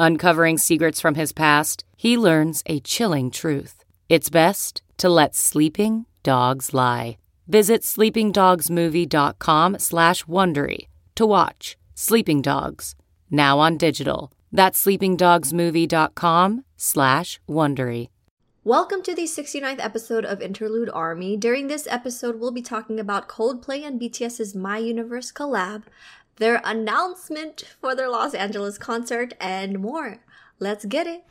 Uncovering secrets from his past, he learns a chilling truth. It's best to let sleeping dogs lie. Visit sleepingdogsmovie.com slash Wondery to watch Sleeping Dogs, now on digital. That's sleepingdogsmovie.com slash Wondery. Welcome to the 69th episode of Interlude Army. During this episode, we'll be talking about Coldplay and BTS's My Universe collab, their announcement for their Los Angeles concert, and more. Let's get it.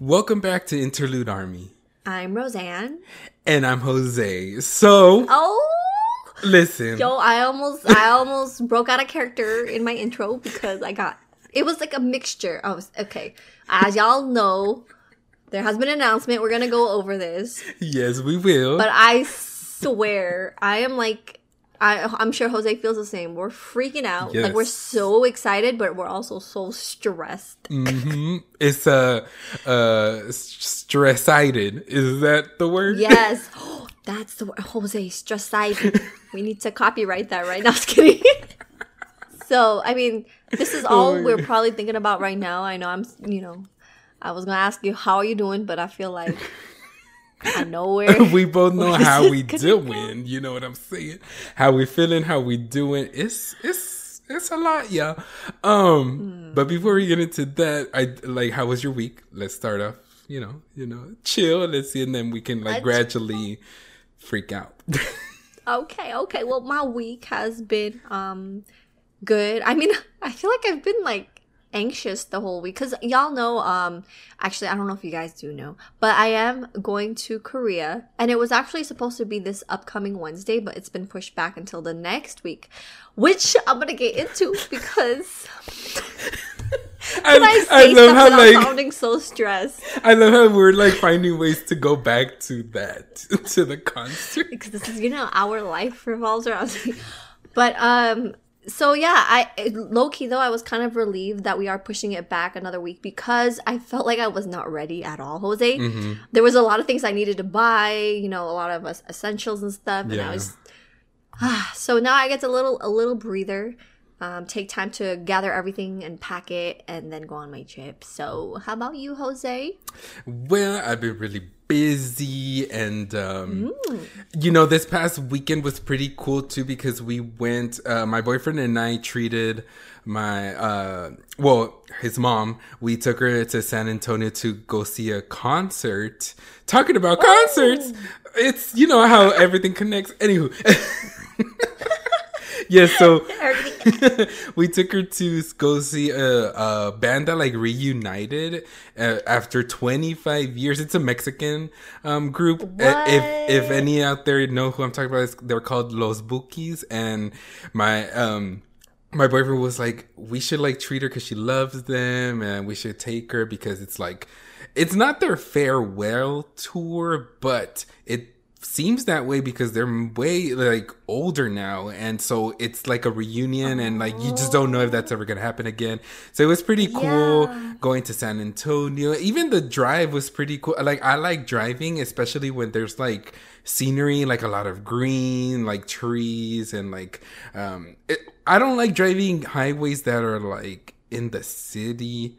Welcome back to Interlude Army. I'm Roseanne. And I'm Jose. So, Oh, listen. yo, I almost, I almost broke out a character in my intro because I got. It was like a mixture. I was okay. As y'all know, there has been an announcement. We're gonna go over this. Yes, we will. But I swear, I am like, I, I'm sure Jose feels the same. We're freaking out. Like, we're so excited, but we're also so stressed. hmm It's uh, uh, stressited. Is that the word? Yes. That's the word. Jose, stressed. we need to copyright that right now. Just kidding. so, I mean, this is all we're probably thinking about right now. I know I'm, you know, I was going to ask you, how are you doing? But I feel like I know where. we both know how we doing. You know what I'm saying? How we feeling? How we doing? It's it's it's a lot, yeah. Um, Hmm. but before we get into that, I like how was your week? Let's start off. You know, you know, chill. Let's see, and then we can like Let's- gradually freak out. Okay, okay. Well, my week has been um good. I mean, I feel like I've been like anxious the whole week. Cuz y'all know um actually I don't know if you guys do know, but I am going to Korea and it was actually supposed to be this upcoming Wednesday, but it's been pushed back until the next week, which I'm to get into because I, I say I love how like sounding so stressed. I love how we're like finding ways to go back to that to the concert. because this is you know our life revolves around. But um so yeah i low key though i was kind of relieved that we are pushing it back another week because i felt like i was not ready at all jose Mm-hmm. there was a lot of things i needed to buy you know a lot of es- essentials and stuff and Yeah. i was ah, so now i get a little a little breather um, take time to gather everything and pack it and then go on my trip. So how about you jose? Well, I've been really busy and um you know this past weekend was pretty cool too because we went uh my boyfriend and I treated my uh well his mom. We took her to San Antonio to go see a concert. Talking about concerts it's you know how everything connects. Anywho yeah so we took her to go see a, a band that like reunited uh, after 25 years. It's a Mexican um, group. Uh, If if any out there know who I'm talking about, they're called Los Bukis. And my um my boyfriend was like, we should like treat her because she loves them, and we should take her because it's like it's not their farewell tour, but it seems that way because they're way like older now and so it's like a reunion and like you just don't know if that's ever gonna happen again so it was pretty cool Yeah. going to san antonio even the drive was pretty cool like i like driving especially when there's like scenery, like a lot of green, like trees, and like um, it, I don't like driving highways that are like in the city.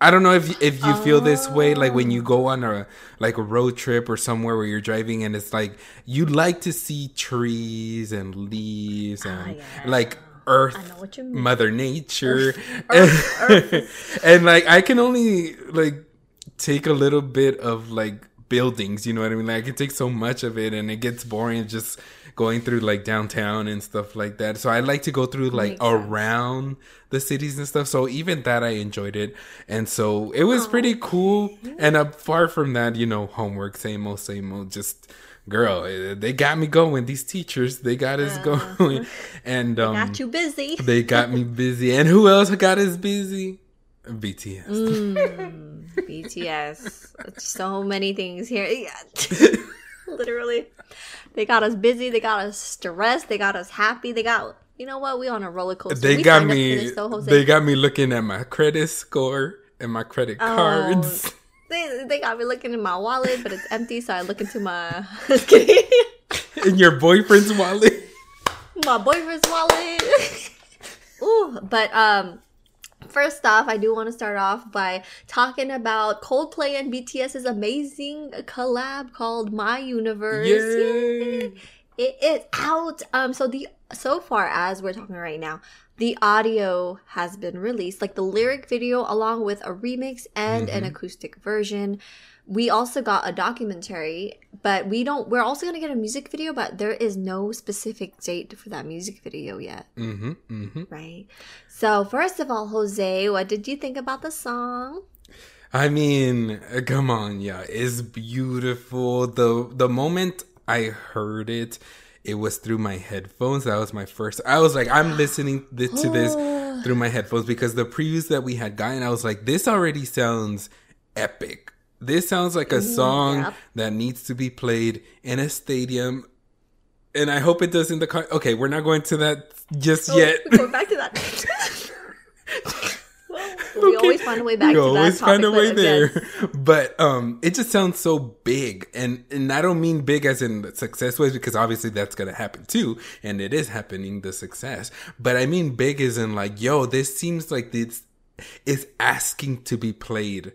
I don't know if if you feel this way, like when you ah. go on a like a road trip or somewhere where you're driving, and it's like you like to see trees and leaves ah, and yeah. like Earth, know what you mean. Mother Nature, Earth- Earth and like I can only like take a little bit of like buildings. You know what I mean? Like I can take so much of it, and it gets boring just going through like downtown and stuff like that. So I like to go through like around the cities and stuff. So even that I enjoyed it, and so it was pretty cool. And uh, far from that, you know, homework same old same old. Just girl, eh, they got me going. These teachers, they got us going, and um, Not too busy. they got me busy. And who else got us busy? BTS. Mm. BTS. So many things here. Literally. They got us busy. They got us stressed. They got us happy. They got, you know what? We on a roller coaster. They We got signed up for me. this, though, They got me looking at my credit score and my credit Oh. cards. They, they got me looking in my wallet, but it's empty. So I look into my. In your boyfriend's wallet. my boyfriend's wallet. Ooh, but um first off, I do want to start off by talking about Coldplay and BTS's amazing collab called My Universe. Yay. It is out. Um so the so far as we're talking right now, the audio has been released, like the lyric video along with a remix and an acoustic version. We also got a documentary, but we don't we're also going to get a music video, but there is no specific date for that music video yet, Mm-hmm. Mm-hmm. right? So, first of all, Jose, what did you think about the song? I mean, come on, yeah, it's beautiful. the The moment I heard it, it was through my headphones. That was my first. I was like, I'm listening th- to this through my headphones because the previews that we had gotten, I was like, this already sounds epic. This sounds like a song yep. that needs to be played in a stadium. And I hope it does in the car. Okay, we're not going to that just yet. We're going back to that. we always find a way back that. always find a way but there but um it just sounds so big and and i don't mean big as in success ways because obviously that's gonna happen too and it is happening the success but i mean big as in like yo this seems like this is asking to be played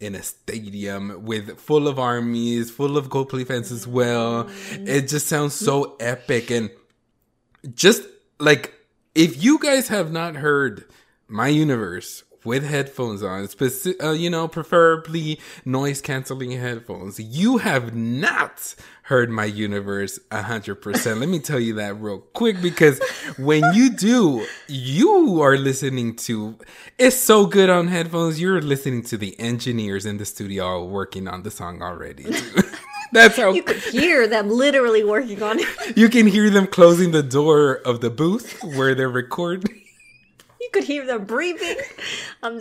in a stadium with full of armies full of Coldplay fans as well. It just sounds so epic. And just like if you guys have not heard my universe with headphones on. Speci- uh, you know preferably noise canceling headphones. You have not heard my universe 100% let me tell you that real quick because when you do you are listening to it's so good on headphones. You're listening to the engineers in the studio working on the song already that's how You could hear them literally working on it. you can hear them closing the door of the booth where they're recording. You could hear them breathing. Um,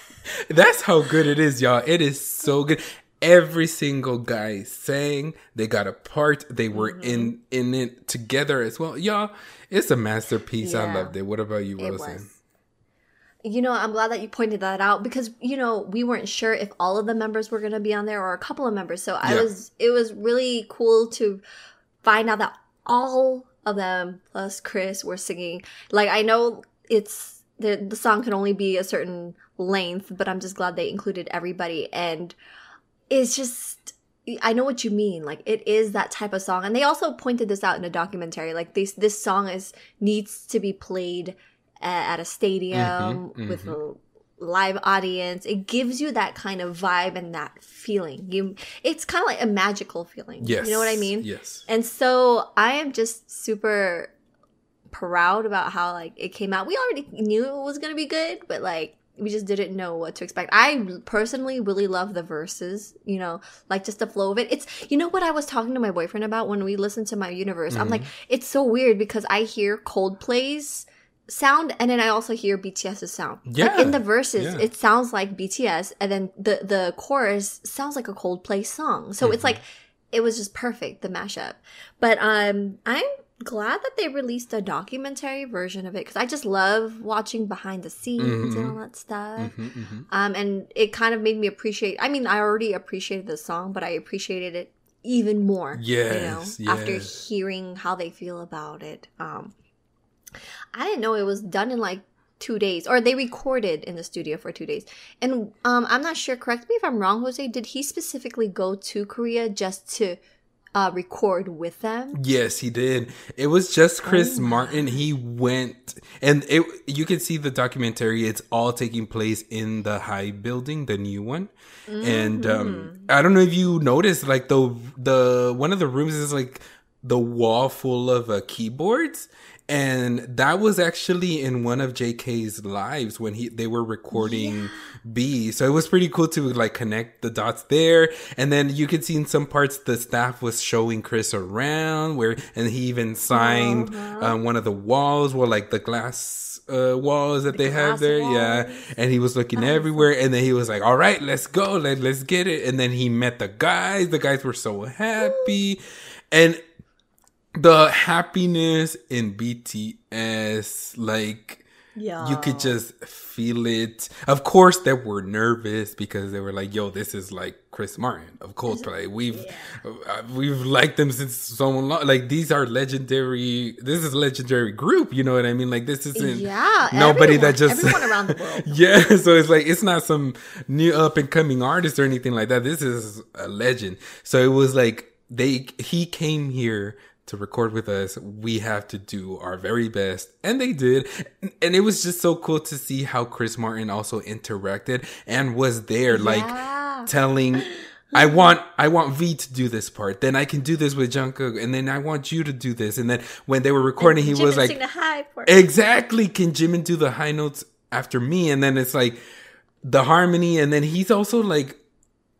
That's how good it is, y'all. It is so good. Every single guy sang. They got a part. They were Mm-hmm. in in it together as well. Y'all, it's a masterpiece. I Yeah. loved it. What about you, Wilson? You know, I'm glad that you pointed that out because you know we weren't sure if all of the members were going to be on there or a couple of members. So I Yeah. was, it was really cool to find out that all of them plus Chris were singing. Like I know it's the the song can only be a certain length, but I'm just glad they included everybody and it's just I know what you mean. Like it is that type of song, and they also pointed this out in a documentary. Like this, this song is needs to be played at, at a stadium Mhm, with a live audience. It gives you that kind of vibe and that feeling. You, it's kind of like a magical feeling. Yes. you know what I mean. Yes. And so I am just super proud about how like it came out. We already knew it was gonna be good, but like we just didn't know what to expect. I personally really love the verses, you know, like just the flow of it. It's you know what I was talking to my boyfriend about when we listened to my universe. I'm like, it's so weird because I hear Coldplay's sound and then I also hear BTS's sound. Like Yeah. in the verses, Yeah. it sounds like BTS and then the the chorus sounds like a Coldplay song. So Mm-hmm. it's like it was just perfect the mashup. But um I'm glad that they released a documentary version of it because I just love watching behind the scenes and all that stuff. Mhm, mhm. Um, and it kind of made me appreciate. I mean, I already appreciated the song, but I appreciated it even more. Yes, you know, after hearing how they feel about it. Um, I didn't know it was done in like two days, or they recorded in the studio for two days. And um, I'm not sure. Correct me if I'm wrong, Jose. Did he specifically go to Korea just to uh, record with them? Yes, he did. It was just Oh Chris Martin. He went, and it. You can see the documentary. It's all taking place in the HYBE building, the new one. And um, Mm-hmm. I don't know if you noticed, like the the one of the rooms is like the wall full of uh, keyboards. And that was actually in one of JK's lives when he they were recording B. So it was pretty cool to like connect the dots there. And then you could see in some parts the staff was showing Chris around where and he even signed um, one of the walls well like the glass uh, walls that they have there. Yeah. And he was looking everywhere and then he was like, All right, let's go, let, let's get it. And then he met the guys. The guys were so happy. And the happiness in BTS, like Yeah. you could just feel it. Of course, they were nervous because they were like, "Yo, this is like Chris Martin of Coldplay. We've uh, we've liked them since so long. Like these are legendary. This is a legendary group. You know what I mean? Like this isn't Yeah, nobody everyone- that just everyone around the world. yeah, so it's like it's not some new up and coming artist or anything like that. This is a legend. So it was like they he came here to record with us. We have to do our very best, and they did. And it was just so cool to see how Chris Martin also interacted and was there, Yeah. like telling. I want I want V to do this part. Then I can do this with Jungkook, and then I want you to do this. And then when they were recording, he Jimin was like, the high part. Exactly. Can Jimin do the high notes after me? And then it's like the harmony. And then he's also like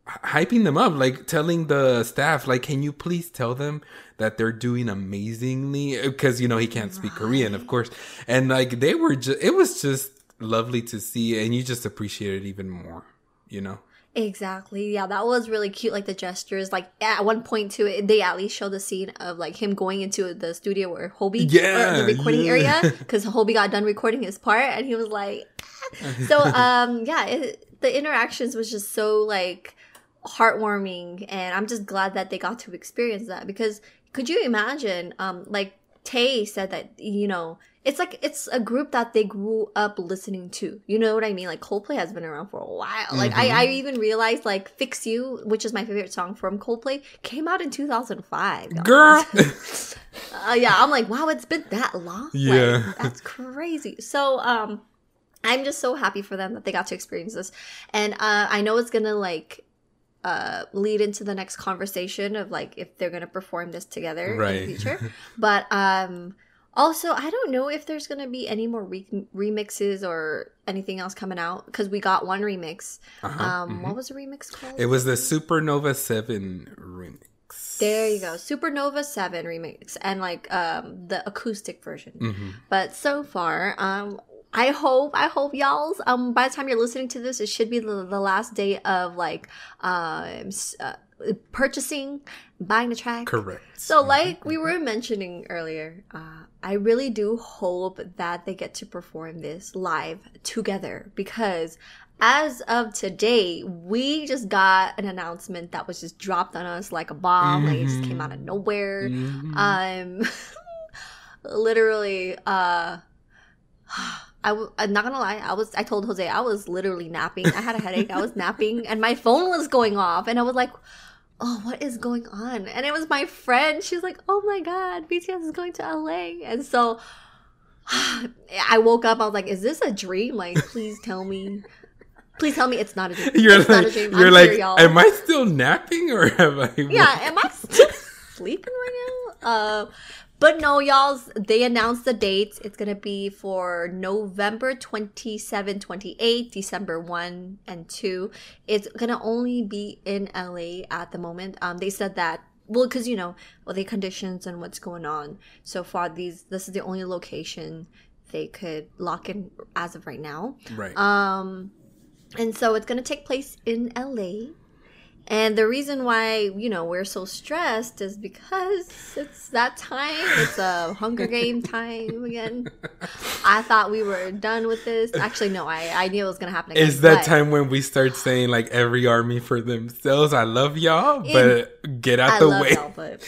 hyping them up, like telling the staff, like, can you please tell them that they're doing amazingly? Because, you know, he can't speak Korean, of course. And like they were just, it was just lovely to see. And you just appreciate it even more, you know? Exactly. Yeah, that was really cute. Like the gestures. Like at one point too, they at least showed the scene of like him going into the studio where Hobi, Yeah, or the recording yeah. area, because Hobi got done recording his part, and he was like, "Ah." so um yeah, it, the interactions was just so like heartwarming, and I'm just glad that they got to experience that because could you imagine um like Tae said that you know it's like it's a group that they grew up listening to. You know what I mean? Like Coldplay has been around for a while. Like I, I even realized like "Fix You," which is my favorite song from Coldplay, came out in 2005. y'all. Girl. Uh, yeah, I'm like, wow, it's been that long. Like, Yeah. that's crazy. So, um, I'm just so happy for them that they got to experience this, and uh, I know it's gonna like uh lead into the next conversation of like if they're gonna perform this together in the future. but um, also I don't know if there's gonna be any more re- remixes or anything else coming out because we got one remix. Uh-huh, Um, what was the remix called? It was the Supernova 7 remix. There you go. Supernova 7 remix and like um the acoustic version. Mm-hmm. But so far, um I hope I hope y'all's um by the time you're listening to this it should be the, the last day of like um uh, purchasing buying the track. Correct. So like we were mentioning earlier, uh I really do hope that they get to perform this live together because as of today, we just got an announcement that was just dropped on us like a bomb. Like it just came out of nowhere. Um, literally, uh, I w- I'm not gonna lie. I was. I told Jose I was literally napping. I had a headache. I was napping, and my phone was going off, and I was like, "Oh, what is going on?" And it was my friend. She's like, "Oh my god, BTS is going to LA," and so. I woke up. I was like, "Is this a dream? Like, please tell me, please tell me it's not a dream. You're it's not a like, dream. you're I'm like, here, am I still napping or have I? yeah, am I still sleeping right now? Uh, but no, y'all's they announced the dates. It's gonna be for November 27, 28, December 1 and 2. It's gonna only be in LA at the moment. Um, they said that well, because you know, well, the conditions and what's going on so far. These this is the only location they could lock in as of right now. Right. Um, and so it's gonna take place in LA. And the reason why, you know, we're so stressed is because it's that time. It's a Hunger Game time again. I thought we were done with this. Actually, no, I, I knew it was going to happen again. Is that but- time when we start saying like every army for themselves? I love y'all, but get out I the love way. y'all, but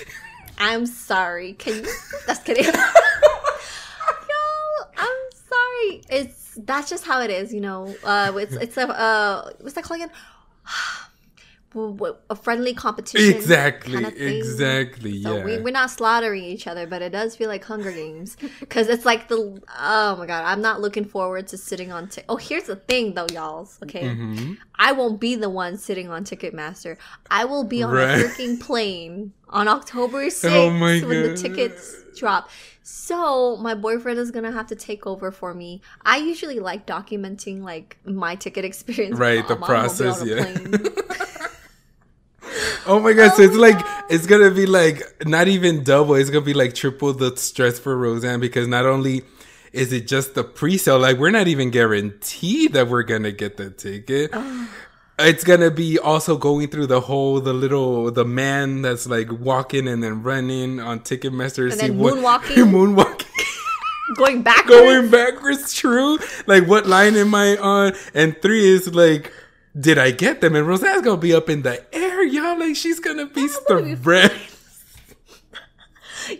I'm sorry. Can you? That's kidding. Yo, I'm sorry. It's that's just how it is, you know. Uh, it's it's a uh, what's that called again? A friendly competition. Exactly, kinda thing. exactly. So yeah. we, we're not slaughtering each other, but it does feel like Hunger Games because it's like the oh my god, I'm not looking forward to sitting on. T- oh, here's the thing though, y'all. Okay, Mm-hmm. I won't be the one sitting on Ticketmaster. I will be on Right. a freaking plane on October 6th Oh when the tickets drop. So my boyfriend is gonna have to take over for me. I usually like documenting like my ticket experience. Right, the I'm gonna be process, yeah. Oh my god! so Oh it's like God. it's gonna be like not even double. It's gonna be like triple the stress for Roseanne because not only is it just the pre-sale, like we're not even guaranteed that we're gonna get the ticket. It's gonna be also going through the whole the little the man that's like walking and then running on Ticketmaster. And then what- moonwalking. moonwalking. Going backwards. going backwards true like what line am i on and three is like did i get them and roseanne's gonna be up in the air y'all like she's gonna be spread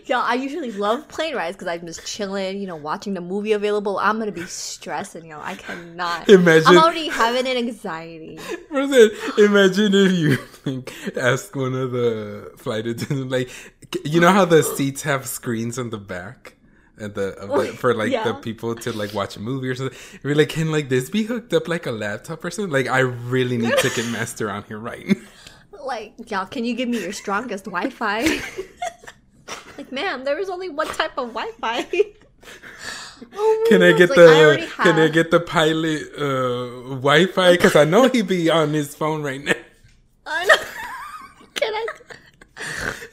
Yeah, I usually love plane rides because I'm just chilling, you know, watching the movie available. I'm gonna be stressing, yo. I cannot. Imagine- I'm already having an anxiety. Roseanne, imagine if you like, ask one of the flight attendants like you know how the seats have screens on the back at the, of the for like the people to like watch a movie or something you're like can like this be hooked up like a laptop or something like i really need ticketmaster on here right Like, y'all, can you give me your strongest Wi-Fi? like, ma'am, there is only one type of Wi-Fi. Oh Can I get like, the already Can I get the pilot uh, Wi-Fi? Because I know he'd be on his phone right now. I know. Can I?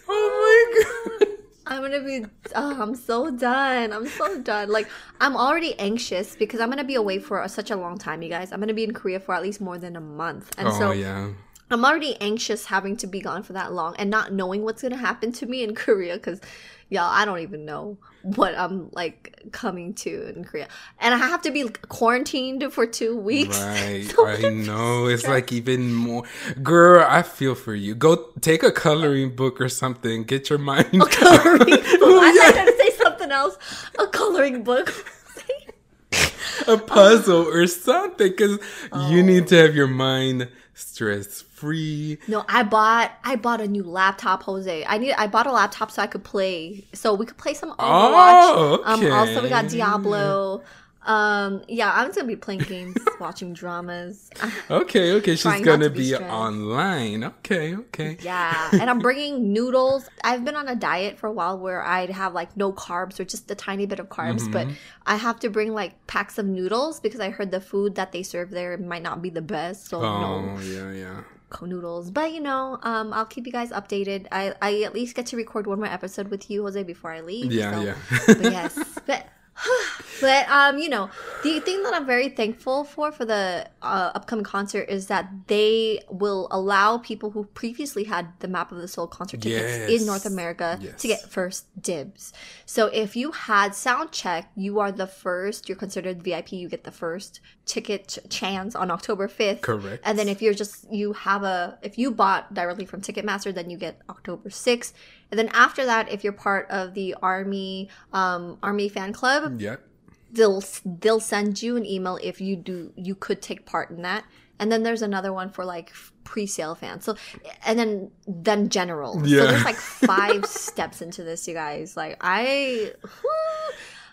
Oh my god! I'm gonna be. Oh, I'm so done. I'm so done. Like I'm already anxious because I'm gonna be away for such a long time, you guys. I'm gonna be in Korea for at least more than a month, and Oh so yeah. I'm already anxious having to be gone for that long and not knowing what's gonna happen to me in Korea because, y'all, I don't even know what I'm like coming to in Korea, and I have to be quarantined for two weeks. Right. So I know. It's like even more. Girl, I feel for you. Go take a coloring book or something. Get your mind. coloring book. Oh, I thought gonna say something else. A coloring book. a puzzle or something because you need oh. to have your mind stress free. No, I bought I bought a new laptop, Jose. I need I bought a laptop so I could play so we could play some Overwatch. Oh, Um also we got okay. Diablo. Um yeah, I'm gonna be playing games, watching dramas. Okay, okay. She's gonna to be be online. Okay, okay. Yeah, and I'm bringing noodles. I've been on a diet for a while where I'd have like no carbs or just a tiny bit of carbs, but Mm-hmm. I have to bring like packs of noodles because I heard the food that they serve there might not be the best. So no Oh yeah, yeah. co noodles. But you know, um, I'll keep you guys updated. I, I at least get to record one more episode with you, Jose, before I leave. Yeah, so- yeah. But yes, but but um, you know, the thing that I'm very thankful for for the uh, upcoming concert is that they will allow people who previously had the Map of the Soul concert tickets Yes. in North America Yes. to get first dibs. So if you had sound check, you are the first. You're considered VIP. You get the first ticket ch- chance on October 5th. Correct. And then if you're just you have a if you bought directly from Ticketmaster, then you get October 6th. And then after that, if you're part of the Army um Army fan club, Yeah. they'll they'll send you an email if you do you could take part in that. And then there's another one for like pre-sale fans. So and then then general. Yeah. So there's like five steps into this, you guys. Like I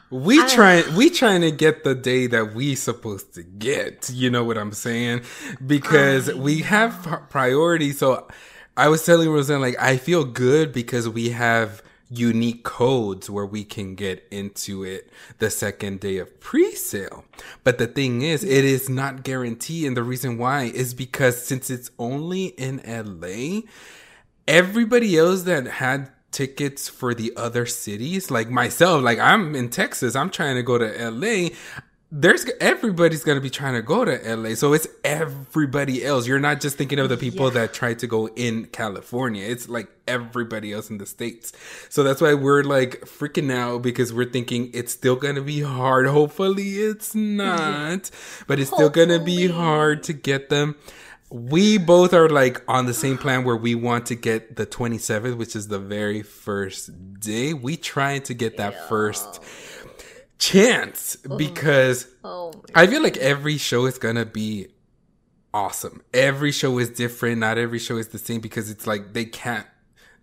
We trying we trying to get the day that we supposed to get. You know what I'm saying? Because we have priority. So I was telling Roseanne like I feel good because we have unique codes where we can get into it the second day of pre-sale. But the thing is, it is not guaranteed and the reason why is because since it's only in LA, everybody else that had tickets for the other cities, like myself, like I'm in Texas, I'm trying to go to LA. There's everybody's gonna be trying to go to LA, so it's everybody else. You're not just thinking of the people Yeah. that tried to go in California. It's like everybody else in the states. So that's why we're like freaking out because we're thinking it's still gonna be hard. Hopefully, it's not, but it's still gonna be hard to get them. We both are like on the same plan where we want to get the 27th, which is the very first day. We trying to get that first chance because Oh, my- I feel like every show is gonna be awesome. Every show is different. Not every show is the same because it's like they can't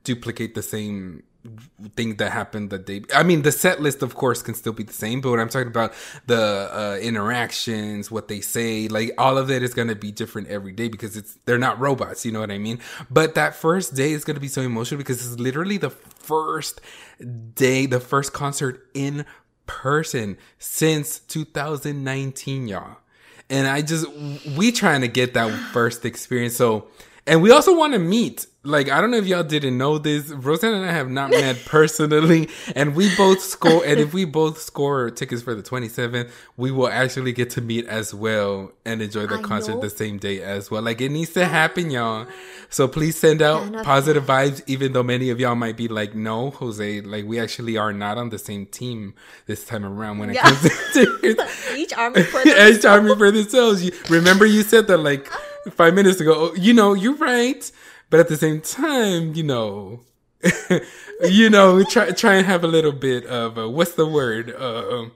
duplicate the same thing that happened the day. I mean, the set list, of course, can still be the same, but what I'm talking about, the uh, interactions, what they say, like all of it is gonna be different every day because it's they're not robots. You know what I mean? But that first day is gonna be so emotional because it's literally the first day, the first concert in person since 2019, y'all. And I just we trying to get that first experience. So and we also want to meet. Like I don't know if y'all didn't know this. Roseanne and I have not met personally, and we both score. And if we both score tickets for the 27th, we will actually get to meet as well and enjoy the I concert know. the same day as well. Like it needs to happen, y'all. So please send out of positive vibes, even though many of y'all might be like, "No, Jose, like we actually are not on the same team this time around when it Yeah. comes to each army for Each army for themselves. You, remember, you said that like five minutes ago. Oh, You know, you're right, but at the same time, you know, you know, try try and have a little bit of uh, what's the word? Uh,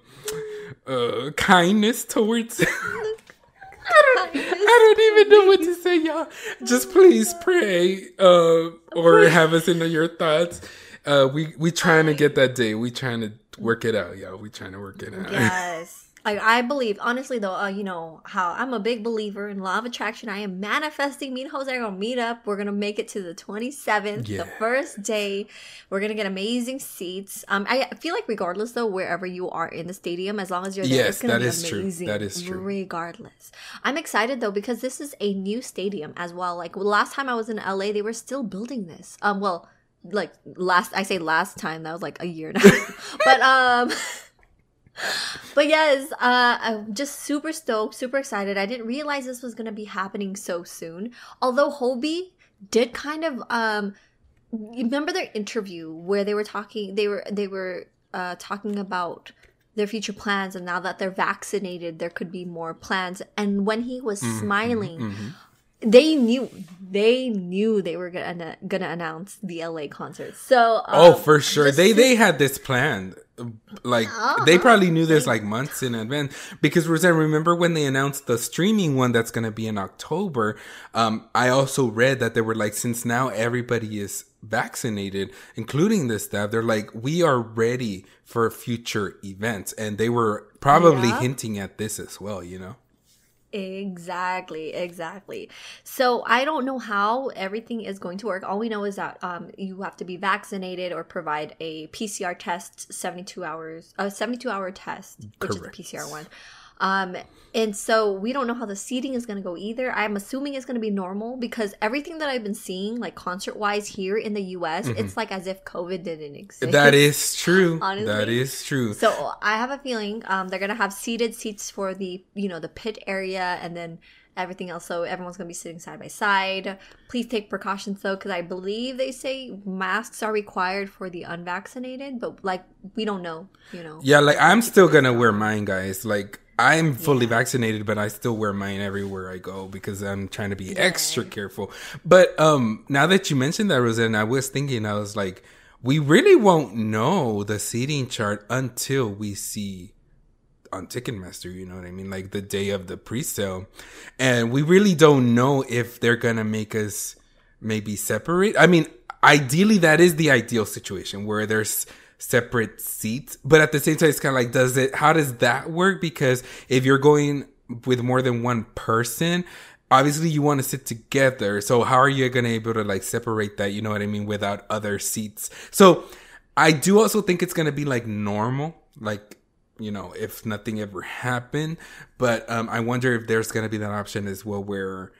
uh, kindness towards. I don't, I don't even know what to say, y'all. Just please pray, uh, or have us into your thoughts. Uh, we we trying to get that day. We trying to work it out, y'all. We trying to work it out. Yes. Like I believe, honestly though, uh, you know how I'm a big believer in law of attraction. I am manifesting. Me and Jose are gonna meet up. We're gonna make it to the 27th, Yeah. the first day. We're gonna get amazing seats. Um, I feel like regardless though, wherever you are in the stadium, as long as you're there, Yes, it's gonna that be is true. amazing. That is true. Regardless, I'm excited though because this is a new stadium as well. Like last time I was in LA, they were still building this. Um, well, like last I say last time that was like a year now, but um. But yes, uh, I'm just super stoked, super excited. I didn't realize this was gonna be happening so soon. Although Hobi did kind of um, remember their interview where they were talking, they were they were uh, talking about their future plans, and now that they're vaccinated, there could be more plans. And when he was Mm-hmm, smiling, they knew they knew they were gonna gonna announce the LA concert. So Oh, um, for sure. just They they had this planned. Like they probably knew this like months in advance because Roseanne, remember when they announced the streaming one that's to be in October? Um, I also read that they were like, since now everybody is vaccinated, including the staff, they're like, we are ready for future events, and they were probably Yeah. hinting at this as well. You know. Exactly, exactly. So I don't know how everything is going to work. All we know is that um, you have to be vaccinated or provide a PCR test, seventy two hours, a seventy two hour test, which is the PCR one. Um, and so we don't know how the seating is going to go either. I'm assuming it's going to be normal because everything that I've been seeing, like concert wise here in the U.S., it's like as if COVID didn't exist. Mm-hmm. That is true. Honestly. That is true. So I have a feeling um, they're gonna have seated seats for the you know the pit area and then everything else. So everyone's gonna be sitting side by side. Please take precautions though, because I believe they say masks are required for the unvaccinated, but like we don't know. You know. Yeah, like I'm still gonna wear mine, guys. Like I'm fully vaccinated, but I still wear mine everywhere I go because I'm trying to be extra careful. But um now that you mentioned that, Roseanne, I was thinking, I was like, we really won't know the seating chart until we see on Ticketmaster, you know what I mean? Like the day of the pre-sale. And we really don't know if they're gonna make us maybe separate. I mean, ideally that is the ideal situation where there's separate seats, but at the same time it's kind of like does it how does that work because if you're going with more than one person, obviously you want to sit together. So how are you going to able to like separate that, you know what I mean, without other seats? So I do also think it's going to be like normal, like you know, if nothing ever happened. But um, I wonder if there's going to be that option as well where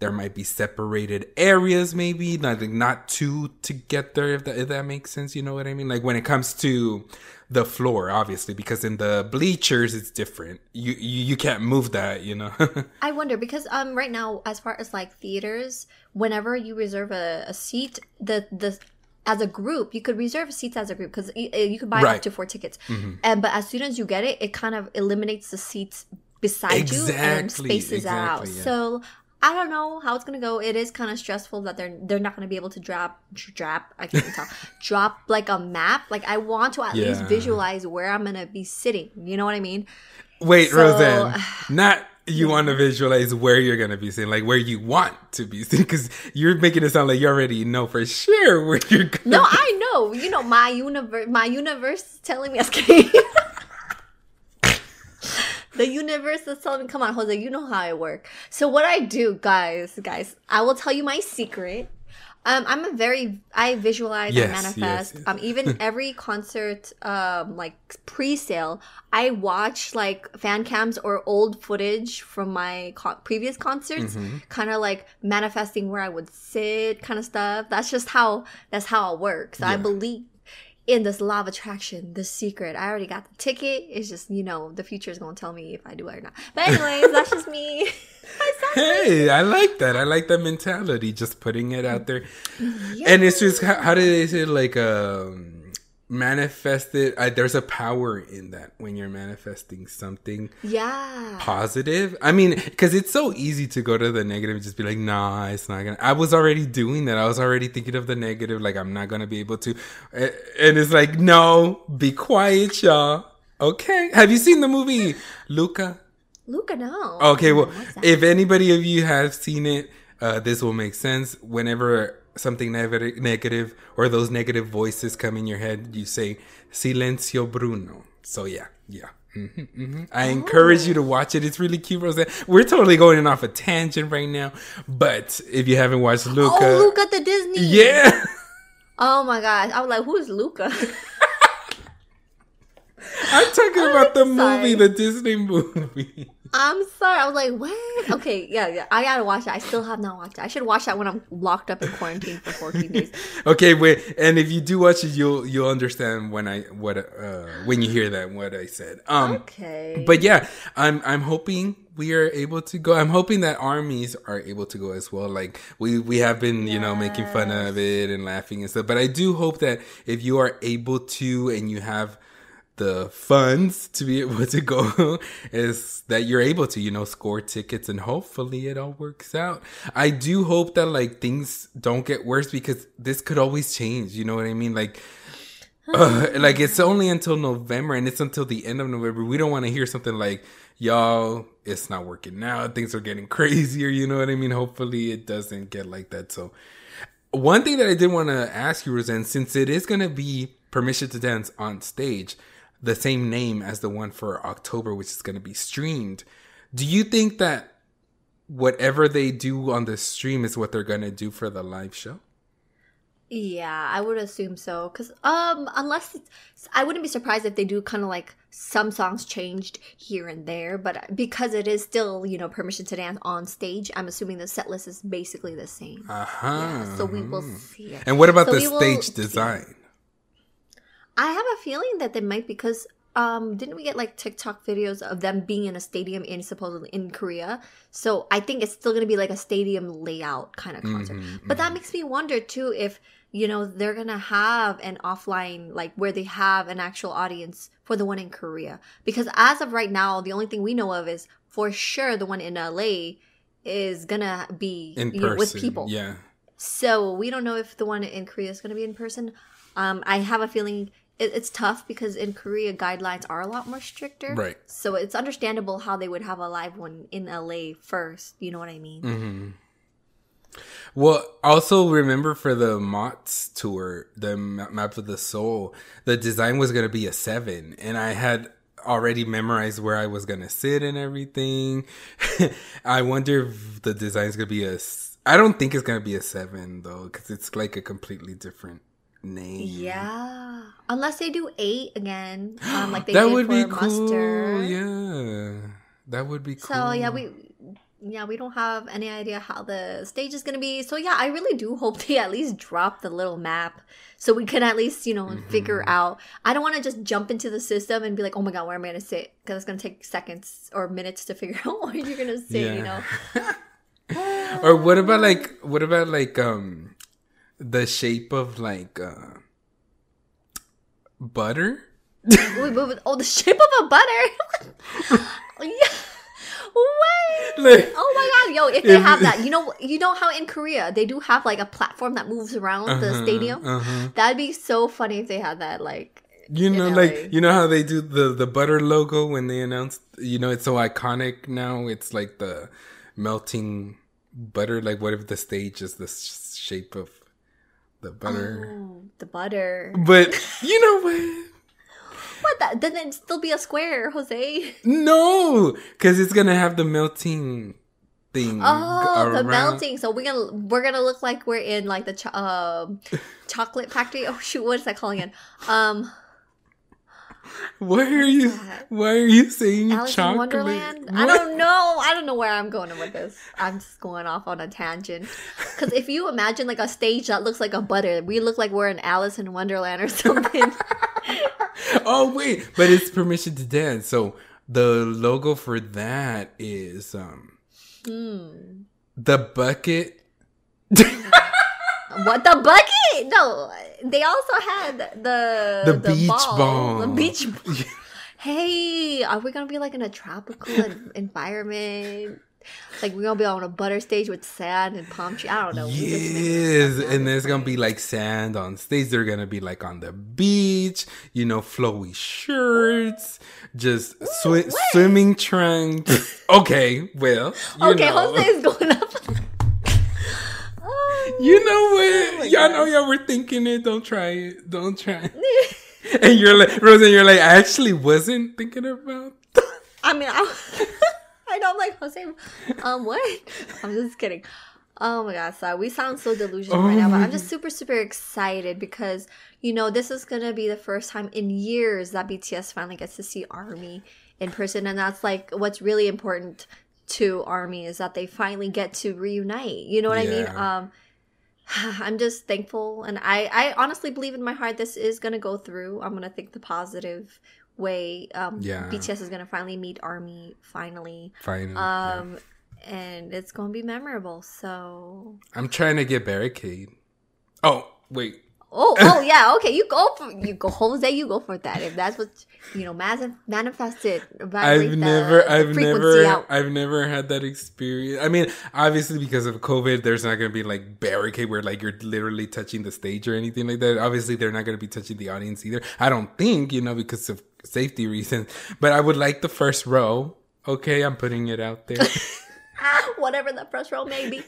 there might be separated areas, maybe not like not two together. If that if that makes sense, you know what I mean. Like when it comes to the floor, obviously, because in the bleachers it's different. You you, you can't move that, you know. I wonder because um right now as far as like theaters, whenever you reserve a, a seat, the the as a group, you could reserve seats as a group because you, you could buy up to four tickets. And but as soon as you get it, it kind of eliminates the seats beside you and spaces it out. yeah. So I don't know how it's gonna go. It is kind of stressful that they're they're not gonna be able to drop drop. I can't even talk. drop like a map. Like I want to at least visualize where I'm gonna be sitting. You know what I mean? Wait, So- Roseanne, not you want to visualize where you're gonna be sitting, like where you want to be sitting, because you're making it sound like you already know for sure where you're gonna. No, I know. You know, my universe, my universe is telling me. The universe is telling me, come on, Jose, you know how I work. So what I do, guys, guys, I will tell you my secret. Um, I'm a very I visualize Yes, and manifest. yes. Um, even every concert, um, like pre-sale, I watch like fan cams or old footage from my co- previous concerts, Mm-hmm. kind of like manifesting where I would sit, kind of stuff. That's just how that's how it works. I Yeah. believe in this law of attraction, the secret. I already got the ticket. It's just you know the future is gonna tell me if I do it or not. But anyways, that's just me. Hey, I like that. I like that mentality. Just putting it out there, and it's just how, how do they say like um, manifest it? There's a power in that when you're manifesting something yeah. positive. I mean, because it's so easy to go to the negative and just be like, nah, it's not gonna. I was already doing that. I was already thinking of the negative, like I'm not gonna be able to. And it's like, no, be quiet, y'all. Okay. Have you seen the movie Luca? Luca, no. Okay, well, if anybody of you have seen it, uh, this will make sense. Whenever something negative or those negative voices come in your head, you say "Silencio Bruno." So yeah, yeah. hmm hmm I encourage you to watch it. It's really cute, Roseanne. We're totally going off a tangent right now, but if you haven't watched Luca, oh, Luca the Disney. yeah. Oh my gosh, I was like, who is Luca? I'm talking about the sorry. movie, the Disney movie. I'm sorry. I was like, what? Okay, yeah, yeah. I gotta watch it. I still have not watched it. I should watch that when I'm locked up in quarantine for 14 days. okay, wait, and if you do watch it, you'll you'll understand when I what uh when you hear that what I said. Um, Okay. but yeah, I'm I'm hoping we are able to go. I'm hoping that armies are able to go as well. Like we we have been, you know, making fun of it and laughing and stuff. But I do hope that if you are able to and you have the funds to be able to go is that you're able to you know score tickets and hopefully it all works out. I do hope that like things don't get worse because this could always change you know what i mean? Like uh, like it's only until november and it's until the end of november. We don't want to hear something like y'all it's not working now. Things are getting crazier. You know what i mean? Hopefully it doesn't get like that. So one thing that I did want to ask you, Roseanne, since it is going to be Permission to Dance on stage, the same name as the one for October, which is going to be streamed, do you think that whatever they do on the stream is what they're going to do for the live show? Yeah, I would assume so. Cause um, unless it's, I wouldn't be surprised if they do kind of like some songs changed here and there, but because it is still you know permission to dance on stage, I'm assuming the set list is basically the same. Uh huh. Yeah, so we will see. It. And what about So the stage see. design? I have a feeling that they might because um didn't we get like TikTok videos of them being in a stadium in supposedly in Korea? So I think it's still gonna be like a stadium layout kind of concert. Mhm, But that makes me wonder too if you know they're gonna have an offline like where they have an actual audience for the one in Korea because as of right now the only thing we know of is for sure the one in LA is gonna be In know, with people. Yeah. So we don't know if the one in Korea is going to be in person. Um, I have a feeling it, it's tough because in Korea guidelines are a lot more stricter. Right. So it's understandable how they would have a live one in LA first. You know what I mean? hmm Well, also remember for the MOTS tour, the map of the soul, the design was gonna be a seven, and I had already memorized where I was gonna sit and everything. I wonder if the design's gonna be a. I don't think it's gonna be a seven though, because it's like a completely different name. Yeah. Unless they do eight again, um, like they that did would for be cool. Mustard. Yeah, that would be cool. So yeah, we yeah, we don't have any idea how the stage is gonna be. So yeah, I really do hope they at least drop the little map so we can at least you know mm-hmm. figure out. I don't want to just jump into the system and be like, oh my god, where am I gonna sit? Because it's gonna take seconds or minutes to figure out where you're gonna sit. Yeah. You know. or what about like what about like um the shape of like uh butter? oh, the shape of a butter. yeah. Wait. Like, oh my god, yo! If they if, have that, you know, you know how in Korea they do have like a platform that moves around uh-huh, the stadium. Uh-huh. That'd be so funny if they had that. Like, you know, like you know how they do the the butter logo when they announced. You know, it's so iconic now. It's like the melting butter. Like, what if the stage is the shape of the butter? Oh, the butter. But you know what? What that? Then it'd still be a square, Jose. No, because it's gonna have the melting thing. Oh, around. the melting. So we're gonna we're gonna look like we're in like the cho- uh, chocolate factory. Oh shoot, what is that calling it? Um. Why are you? Why are you saying Alice chocolate? In Wonderland? I don't know. I don't know where I'm going with this. I'm just going off on a tangent. Because if you imagine like a stage that looks like a butter, we look like we're in Alice in Wonderland or something. oh wait, but it's permission to dance. So the logo for that is um hmm. the bucket. what the bucket? No, they also had the the, the beach ball. The beach. hey, are we gonna be like in a tropical environment? Like we're gonna be on a butter stage with sand and palm tree. I don't know. Yes, and there's gonna be like sand on stage. They're gonna be like on the beach, you know, flowy shirts, just sw- swimming trunks. okay, well, okay, know. Jose is going up. you know what? Oh y'all know y'all were thinking it. Don't try it. Don't try it. and you're like, Rosen, you're like, I actually wasn't thinking about. I mean, I, I know, I'm like, Jose, um, what? I'm just kidding. Oh my god, so we sound so delusional oh. right now, but I'm just oh. super, super excited because, you know, this is gonna be the first time in years that BTS finally gets to see ARMY in person. And that's like what's really important to ARMY is that they finally get to reunite. You know what yeah. I mean? Um I'm just thankful and I, I honestly believe in my heart this is gonna go through. I'm gonna think the positive way. Um yeah. BTS is gonna finally meet Army finally. Finally. Um yeah. and it's gonna be memorable, so I'm trying to get barricade. Oh, wait. Oh, oh yeah, okay. You go for you go Jose. You go for that if that's what you know. Massive manifested. I've never, I've never, out. I've never had that experience. I mean, obviously because of COVID, there's not going to be like barricade where like you're literally touching the stage or anything like that. Obviously, they're not going to be touching the audience either. I don't think you know because of safety reasons. But I would like the first row. Okay, I'm putting it out there. Whatever the first row may be.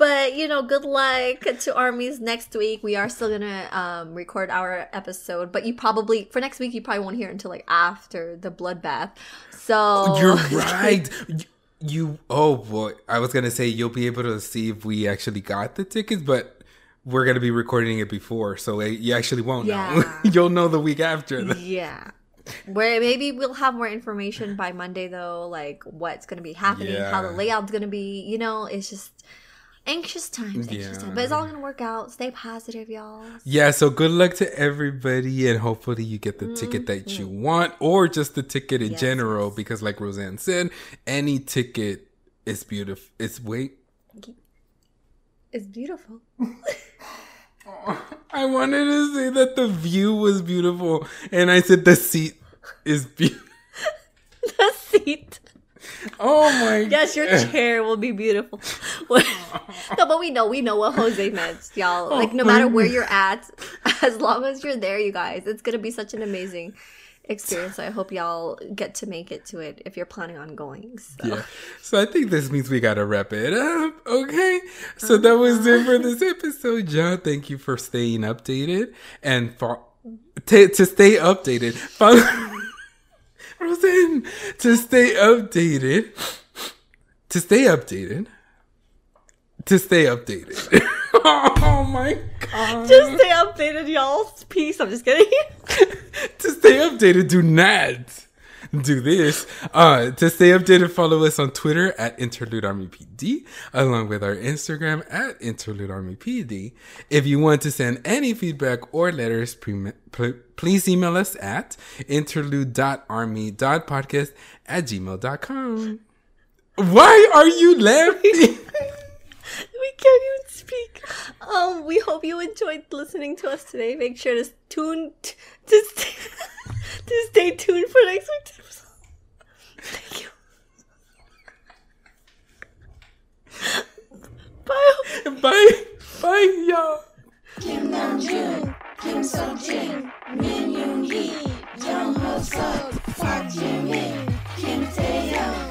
But you know, good luck to armies next week. We are still gonna um, record our episode, but you probably for next week you probably won't hear it until like after the bloodbath. So oh, you're right. you, you oh boy, I was gonna say you'll be able to see if we actually got the tickets, but we're gonna be recording it before, so you actually won't yeah. know. You'll know the week after. Yeah. Where maybe we'll have more information by Monday though, like what's gonna be happening, yeah. how the layout's gonna be. You know, it's just anxious times, anxious yeah. times. But it's all gonna work out. Stay positive, y'all. Yeah, so good luck to everybody and hopefully you get the mm-hmm. ticket that you want or just the ticket in yes, general, yes. because like Roseanne said, any ticket is beautiful. It's wait. It's beautiful. I wanted to say that the view was beautiful, and I said the seat is beautiful. the seat. Oh my! Yes, your chair will be beautiful. no, but we know we know what Jose meant, y'all. Oh like no matter where you're at, as long as you're there, you guys, it's gonna be such an amazing experience. I hope y'all get to make it to it if you're planning on going. So. Yeah. So I think this means we gotta wrap it up. Okay. So that was uh-huh. it for this episode, John. Thank you for staying updated and for t- to stay updated. Follow Roseanne, to stay updated, to stay updated, to stay updated. oh my god. Just stay updated, y'all. Peace. I'm just kidding. to stay updated, do not, do this. Uh, to stay updated, follow us on Twitter at Interlude Army PD, along with our Instagram at Interlude Army PD. If you want to send any feedback or letters, pre- pl- please email us at interlude.army.podcast at gmail.com. Why are you laughing? we can't even speak. Um, we hope you enjoyed listening to us today. Make sure to tune t- to stay, to stay tuned for next week's episode. Thank you. Bye. Bye. Bye, y'all. Kim Namjoon, Kim Seokjin, Min Yoongi, Jung Hoseok, Park Jimin, Kim Taehyung,